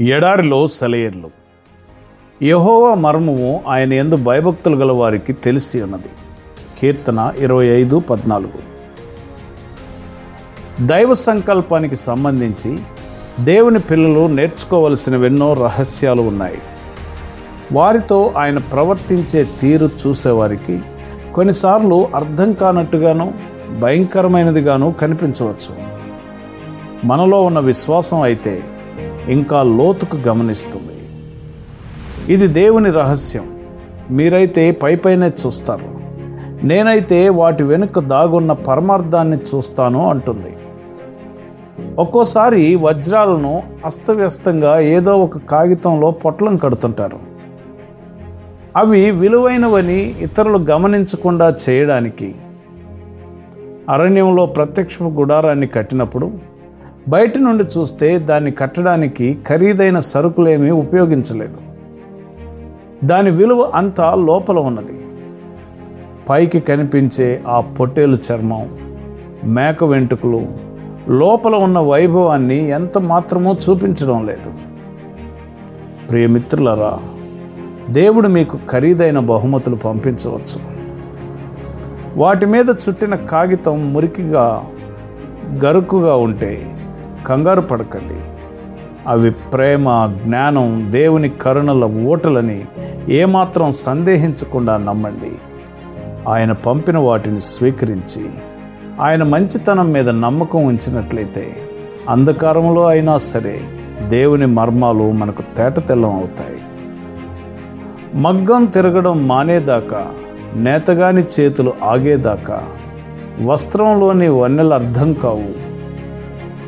ఎడారిలో సెలయర్లు. యహోవా మర్మము ఆయన ఎందు భయభక్తులు గల వారికి తెలిసి ఉన్నది. కీర్తన ఇరవై ఐదు పద్నాలుగు. దైవ సంకల్పానికి సంబంధించి దేవుని పిల్లలు నేర్చుకోవలసినవెన్నో రహస్యాలు ఉన్నాయి. వారితో ఆయన ప్రవర్తించే తీరు చూసేవారికి కొన్నిసార్లు అర్థం కానట్టుగాను భయంకరమైనదిగాను కనిపించవచ్చు. మనలో ఉన్న విశ్వాసం అయితే ఇంకా లోతుకు గమనిస్తుంది. ఇది దేవుని రహస్యం. మీరైతే పైపైనే చూస్తారు. నేనైతే వాటి వెనుక దాగున్న పరమార్థాన్ని చూస్తాను అంటుంది. ఒక్కోసారి వజ్రాలను అస్తవ్యస్తంగా ఏదో ఒక కాగితంలో పొట్లం కడుతుంటారు. అవి విలువైనవని ఇతరులు గమనించకుండా చేయడానికి. అరణ్యంలో ప్రత్యక్ష గుడారాన్ని కట్టినప్పుడు బయట నుండి చూస్తే దాన్ని కట్టడానికి ఖరీదైన సరుకులేమీ ఉపయోగించలేదు. దాని విలువ అంతా లోపల ఉన్నది. పైకి కనిపించే ఆ పొట్టేలు చర్మం మేక వెంట్రుకలు లోపల ఉన్న వైభవాన్ని ఎంత మాత్రమో చూపించడం లేదు. ప్రియమిత్రులరా దేవుడు మీకు ఖరీదైన బహుమతులు పంపించవచ్చు. వాటి మీద చుట్టిన కాగితం మురికిగా గరుకుగా ఉంటే కంగారు పడకండి. అవి ప్రేమ జ్ఞానం దేవుని కరుణల ఓటలని ఏమాత్రం సందేహించకుండా నమ్మండి. ఆయన పంపిన వాటిని స్వీకరించి ఆయన మంచితనం మీద నమ్మకం ఉంచినట్లయితే అంధకారంలో అయినా సరే దేవుని మర్మాలు మనకు తేట తెల్లం అవుతాయి. మగ్గం తిరగడం మానేదాకా నేతగాని చేతులు ఆగేదాకా వస్త్రంలోని వన్నెలు అర్థం కావు.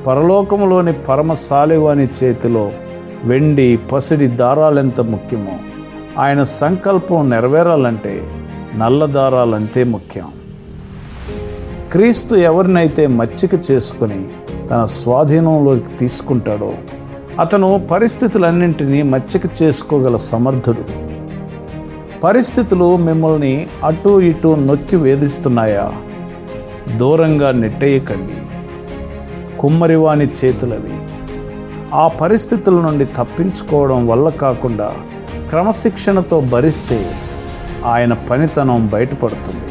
పరలోకంలోని పరమ సాలివాని చేతిలో వెండి పసిడి దారాలెంత ముఖ్యమో ఆయన సంకల్పం నెరవేరాలంటే నల్ల దారాలంతే ముఖ్యం. క్రీస్తు ఎవరినైతే మచ్చిక చేసుకుని తన స్వాధీనంలోకి తీసుకుంటాడో అతను పరిస్థితులన్నింటినీ మచ్చిక చేసుకోగల సమర్థుడు. పరిస్థితులు మిమ్మల్ని అటు ఇటు నొక్కి వేధిస్తున్నాయా? దూరంగా నెట్టేయకండి. కుమ్మరివాని చేతులవి. ఆ పరిస్థితుల నుండి తప్పించుకోవడం వల్ల కాకుండా క్రమశిక్షణతో భరిస్తే ఆయన పనితనం బయటపడుతుంది.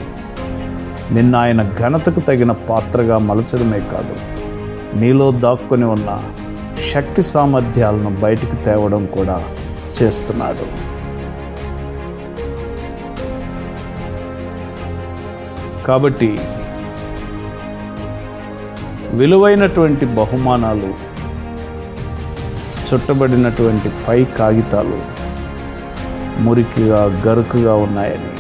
నిన్న ఆయన ఘనతకు తగిన పాత్రగా మలచడమే కాదు నీలో దాక్కుని ఉన్న శక్తి సామర్థ్యాలను బయటికి తేవడం కూడా చేస్తున్నాడు. కాబట్టి విలువైనటువంటి బహుమానాలు చుట్టబడినటువంటి పై కాగితాలు మురికిగా గరుకుగా ఉన్నాయని.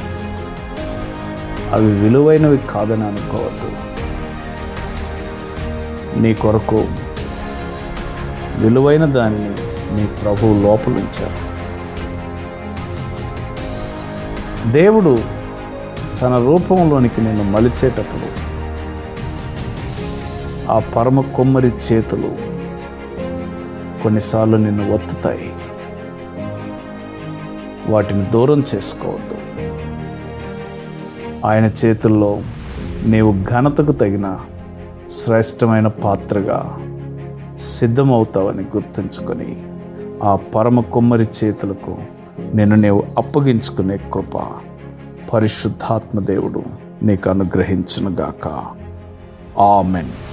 అవి విలువైనవి కాదని అనుకోవద్దు. నీ కొరకు విలువైన దానిని నీ ప్రభువు లోపలుంచారు దేవుడు తన రూపంలోనికి నిన్ను మలిచేటప్పుడు ఆ పరమ కొమ్మరి చేతులు కొన్నిసార్లు నిన్ను ఒత్తుతాయి. వాటిని దూరం చేసుకోవద్దు. ఆయన చేతుల్లో నీవు ఘనతకు తగిన శ్రేష్టమైన పాత్రగా సిద్ధమవుతావని గుర్తుంచుకొని ఆ పరమ కొమ్మరి చేతులకు నేను నీవు అప్పగించుకునే కృప పరిశుద్ధాత్మ దేవుడు నీకు అనుగ్రహించునుగాక. ఆమెన్.